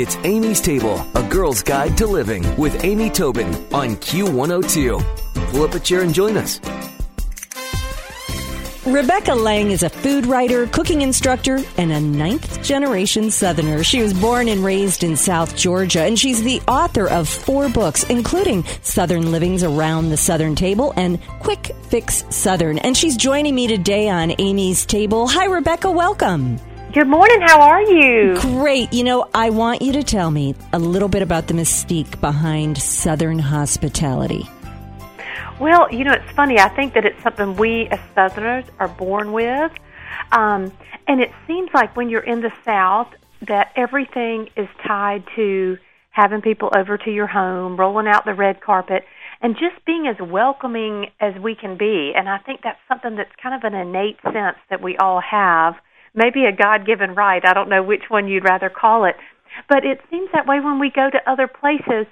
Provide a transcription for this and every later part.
It's Amy's Table, a girl's guide to living with Amy Tobin on Q102. Pull up a chair and join us. Rebecca Lang is a food writer, cooking instructor, and a ninth generation Southerner. She was born and raised in South Georgia, and she's the author of four books, including Southern Livings Around the Southern Table and Quick Fix Southern. And she's joining me today on Amy's Table. Hi, Rebecca. Welcome. Good morning. How are you? Great. You know, I want you to tell me a little bit about the mystique behind Southern hospitality. Well, you know, it's funny. I think that it's something we as Southerners are born with. Um, and it seems like when you're in the South, that everything is tied to having people over to your home, rolling out the red carpet, and just being as welcoming as we can be. And I think that's something that's kind of an innate sense that we all have. Maybe a God given right. I don't know which one you'd rather call it. But it seems that way when we go to other places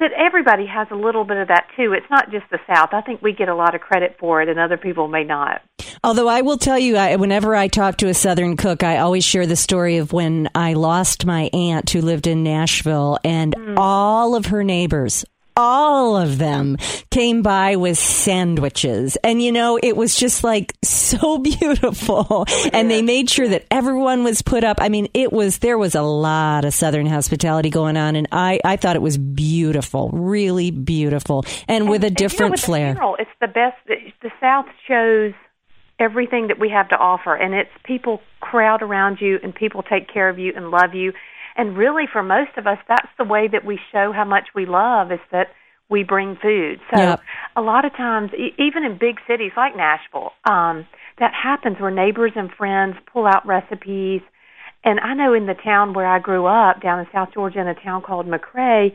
that everybody has a little bit of that too. It's not just the South. I think we get a lot of credit for it, and other people may not. Although I will tell you, I, whenever I talk to a Southern cook, I always share the story of when I lost my aunt who lived in Nashville, and mm. all of her neighbors, all of them came by with sandwiches. And you know, it was just like so beautiful. And they made sure that everyone was put up. I mean, it was, there was a lot of Southern hospitality going on. And I, I thought it was beautiful, really beautiful. And, and with a different you know, with flair. it's the best. The South shows everything that we have to offer. And it's people crowd around you and people take care of you and love you and really, for most of us, that's the way that we show how much we love is that we bring food. So yep. a lot of times, e- even in big cities like Nashville, um, that happens where neighbors and friends pull out recipes. And I know in the town where I grew up, down in South Georgia, in a town called McRae,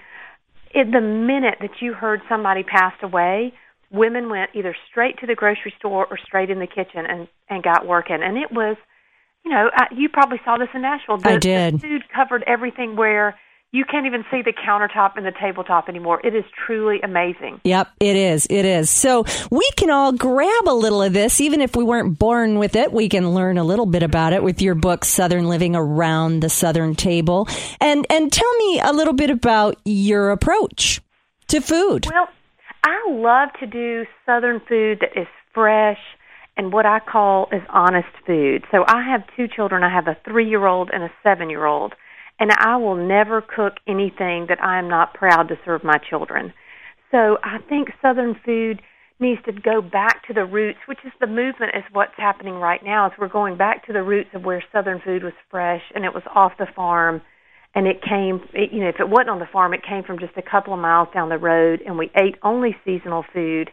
in the minute that you heard somebody passed away, women went either straight to the grocery store or straight in the kitchen and and got working. And it was you know, I, you probably saw this in Nashville. The, I did. The food covered everything where you can't even see the countertop and the tabletop anymore. It is truly amazing. Yep, it is. It is. So we can all grab a little of this, even if we weren't born with it. We can learn a little bit about it with your book, Southern Living Around the Southern Table. And and tell me a little bit about your approach to food. Well, I love to do Southern food that is fresh and what I call is honest food. So I have two children. I have a three year old and a seven year old. And I will never cook anything that I am not proud to serve my children. So I think Southern food needs to go back to the roots, which is the movement is what's happening right now. Is we're going back to the roots of where Southern food was fresh and it was off the farm, and it came. It, you know, if it wasn't on the farm, it came from just a couple of miles down the road, and we ate only seasonal food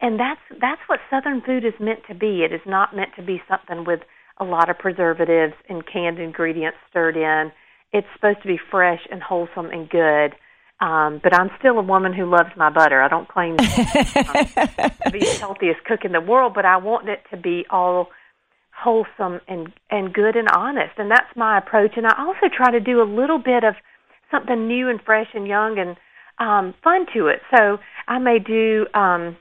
and that's that's what southern food is meant to be it is not meant to be something with a lot of preservatives and canned ingredients stirred in it's supposed to be fresh and wholesome and good um, but I'm still a woman who loves my butter. I don't claim to be the healthiest cook in the world, but I want it to be all wholesome and and good and honest. And that's my approach. And I also try to do a little bit of something new and fresh and young and um, fun to it. So I may do um,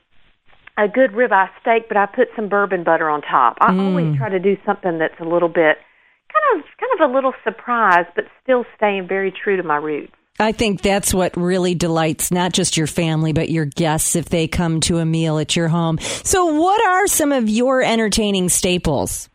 a good ribeye steak, but I put some bourbon butter on top. I mm. always try to do something that's a little bit kind of kind of a little surprise, but still staying very true to my roots. I think that's what really delights not just your family, but your guests if they come to a meal at your home. So, what are some of your entertaining staples?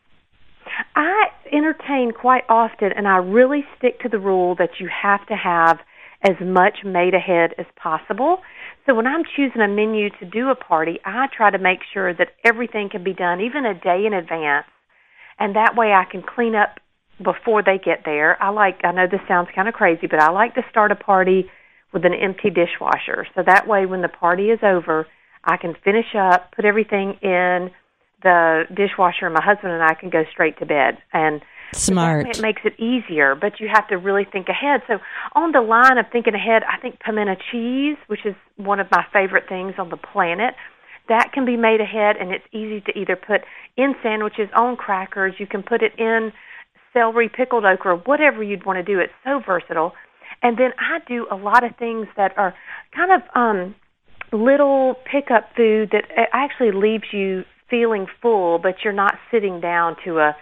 I entertain quite often, and I really stick to the rule that you have to have as much made ahead as possible. So when I'm choosing a menu to do a party, I try to make sure that everything can be done even a day in advance. And that way I can clean up before they get there. I like, I know this sounds kind of crazy, but I like to start a party with an empty dishwasher. So that way when the party is over, I can finish up, put everything in the dishwasher, and my husband and I can go straight to bed. And Smart. It makes it easier, but you have to really think ahead. So, on the line of thinking ahead, I think pimento cheese, which is one of my favorite things on the planet, that can be made ahead, and it's easy to either put in sandwiches, on crackers. You can put it in celery, pickled okra, whatever you'd want to do. It's so versatile. And then I do a lot of things that are kind of um, little pickup food that actually leaves you feeling full, but you're not sitting down to a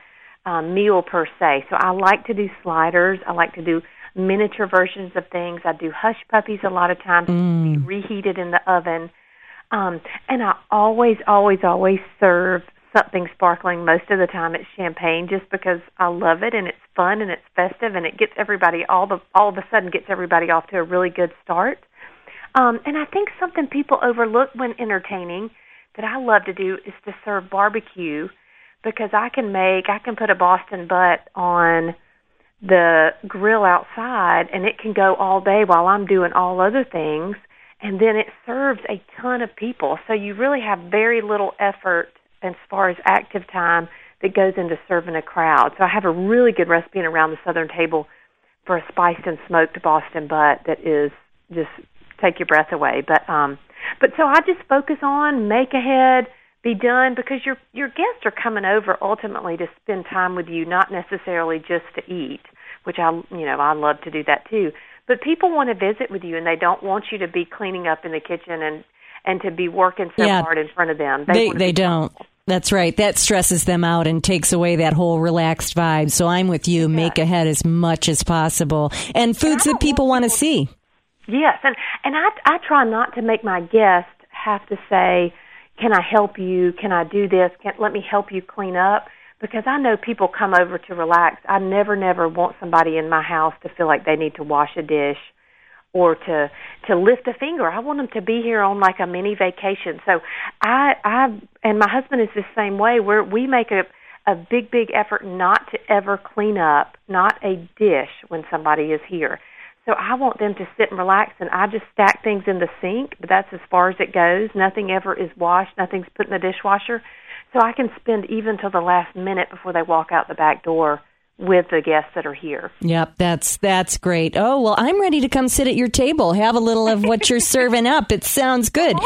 um, meal per se. So I like to do sliders. I like to do miniature versions of things. I do hush puppies a lot of times, Mm. reheated in the oven. Um, and I always, always, always serve something sparkling. Most of the time, it's champagne, just because I love it and it's fun and it's festive and it gets everybody all the all of a sudden gets everybody off to a really good start. Um, and I think something people overlook when entertaining that I love to do is to serve barbecue because I can make I can put a Boston butt on the grill outside and it can go all day while I'm doing all other things and then it serves a ton of people. So you really have very little effort as far as active time that goes into serving a crowd. So I have a really good recipe in around the southern table for a spiced and smoked Boston butt that is just take your breath away. But um but so I just focus on make ahead, be done because your your guests are coming over ultimately to spend time with you, not necessarily just to eat, which I you know, I love to do that too. But people want to visit with you and they don't want you to be cleaning up in the kitchen and and to be working so Yeah. hard in front of them. They wanna they don't. That's right. That stresses them out and takes away that whole relaxed vibe. So I'm with you. Make ahead as much as possible, and foods I that people want want to see. Yes, and and I I try not to make my guests have to say, "Can I help you? Can I do this? Can let me help you clean up?" Because I know people come over to relax. I never never want somebody in my house to feel like they need to wash a dish or to to lift a finger. I want them to be here on like a mini vacation. So I I and my husband is the same way. Where we make a a big big effort not to ever clean up not a dish when somebody is here. So I want them to sit and relax, and I just stack things in the sink, but that's as far as it goes. Nothing ever is washed. Nothing's put in the dishwasher. So I can spend even till the last minute before they walk out the back door with the guests that are here. Yep, that's that's great. Oh well, I'm ready to come sit at your table, have a little of what you're serving up. It sounds good.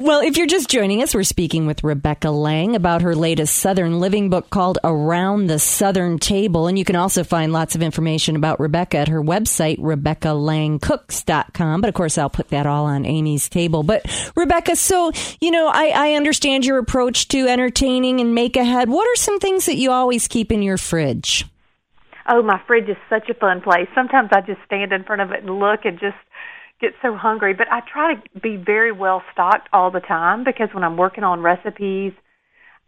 Well, if you're just joining us, we're speaking with Rebecca Lang about her latest Southern living book called Around the Southern Table. And you can also find lots of information about Rebecca at her website, RebeccaLangCooks.com. But of course, I'll put that all on Amy's table. But Rebecca, so, you know, I, I understand your approach to entertaining and make ahead. What are some things that you always keep in your fridge? Oh, my fridge is such a fun place. Sometimes I just stand in front of it and look and just get so hungry. But I try to be very well stocked all the time because when I'm working on recipes,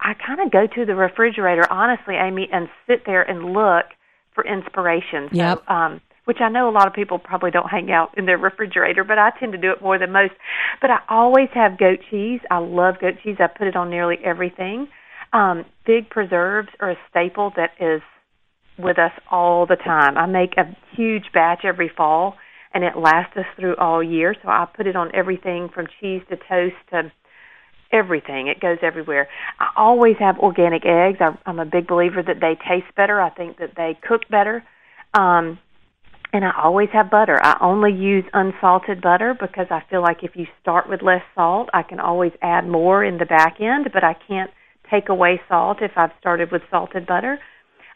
I kind of go to the refrigerator, honestly, Amy, and sit there and look for inspiration. So, Yep. um, which I know a lot of people probably don't hang out in their refrigerator, but I tend to do it more than most. But I always have goat cheese. I love goat cheese. I put it on nearly everything. Um, big preserves are a staple that is with us all the time. I make a huge batch every fall and it lasts us through all year. So I put it on everything from cheese to toast to everything. It goes everywhere. I always have organic eggs. I'm a big believer that they taste better. I think that they cook better. Um, and I always have butter. I only use unsalted butter because I feel like if you start with less salt, I can always add more in the back end, but I can't take away salt if I've started with salted butter.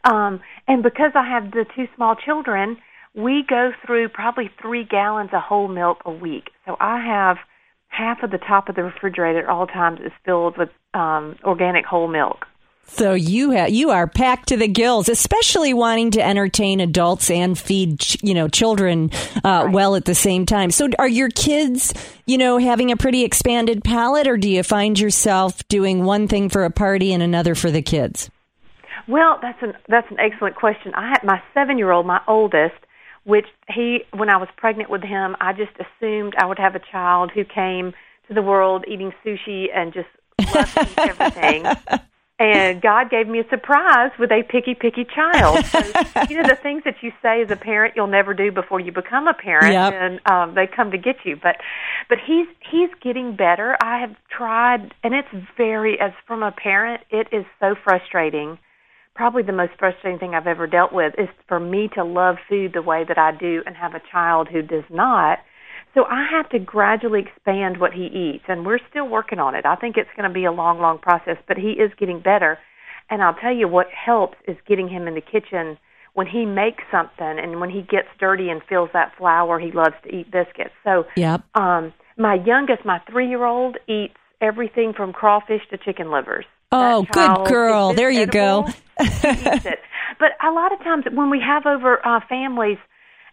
Um, and because I have the two small children, we go through probably three gallons of whole milk a week. So I have half of the top of the refrigerator at all times is filled with um, organic whole milk. So you ha- you are packed to the gills, especially wanting to entertain adults and feed ch- you know children uh, well at the same time. So are your kids you know having a pretty expanded palate, or do you find yourself doing one thing for a party and another for the kids? Well, that's an that's an excellent question. I had my seven year old, my oldest, which he when I was pregnant with him, I just assumed I would have a child who came to the world eating sushi and just loved everything. And God gave me a surprise with a picky, picky child. So, you know, the things that you say as a parent you'll never do before you become a parent, Yep. and um, they come to get you. But, but he's he's getting better. I have tried, and it's very as from a parent, it is so frustrating. Probably the most frustrating thing I've ever dealt with is for me to love food the way that I do and have a child who does not. So I have to gradually expand what he eats, and we're still working on it. I think it's going to be a long, long process, but he is getting better. And I'll tell you what helps is getting him in the kitchen when he makes something and when he gets dirty and feels that flour, he loves to eat biscuits. So Yep. um, my youngest, my three-year-old, eats everything from crawfish to chicken livers. Oh, good girl. There you go. edible, it. But a lot of times when we have over uh, families,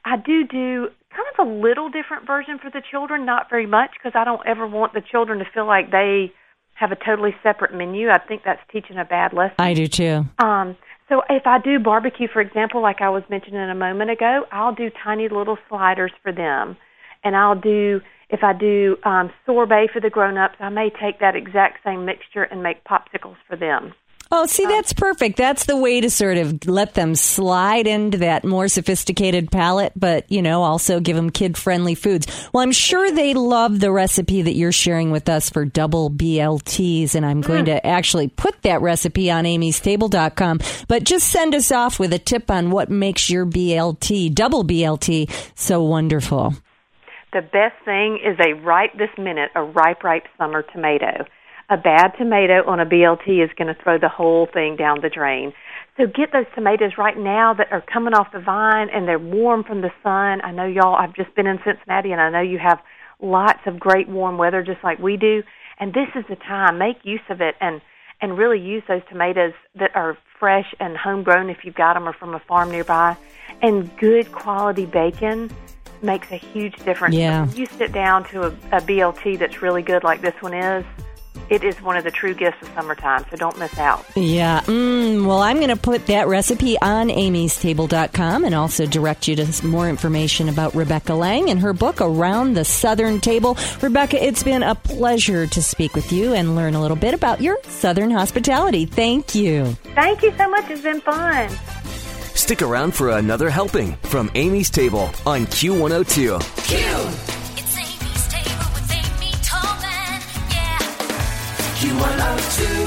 I do do kind of a little different version for the children, not very much because I don't ever want the children to feel like they have a totally separate menu. I think that's teaching a bad lesson. I do too. Um, so if I do barbecue, for example, like I was mentioning a moment ago, I'll do tiny little sliders for them, and I'll do if I do um, sorbet for the grown-ups, I may take that exact same mixture and make popsicles for them. Oh, see, that's perfect. That's the way to sort of let them slide into that more sophisticated palate, but, you know, also give them kid friendly foods. Well, I'm sure they love the recipe that you're sharing with us for double BLTs, and I'm going to actually put that recipe on amystable.com. But just send us off with a tip on what makes your BLT, double BLT, so wonderful. The best thing is a ripe this minute, a ripe, ripe summer tomato a bad tomato on a BLT is going to throw the whole thing down the drain. So get those tomatoes right now that are coming off the vine and they're warm from the sun. I know y'all, I've just been in Cincinnati and I know you have lots of great warm weather just like we do. And this is the time. Make use of it and, and really use those tomatoes that are fresh and homegrown if you've got them or from a farm nearby. And good quality bacon makes a huge difference. Yeah. When you sit down to a, a BLT that's really good like this one is, it is one of the true gifts of summertime, so don't miss out. Yeah. Mm, well, I'm going to put that recipe on amystable.com and also direct you to more information about Rebecca Lang and her book, Around the Southern Table. Rebecca, it's been a pleasure to speak with you and learn a little bit about your Southern hospitality. Thank you. Thank you so much. It's been fun. Stick around for another helping from Amy's Table on Q102. Q. It's Amy's Table with Amy Tobin. Yeah. Q102.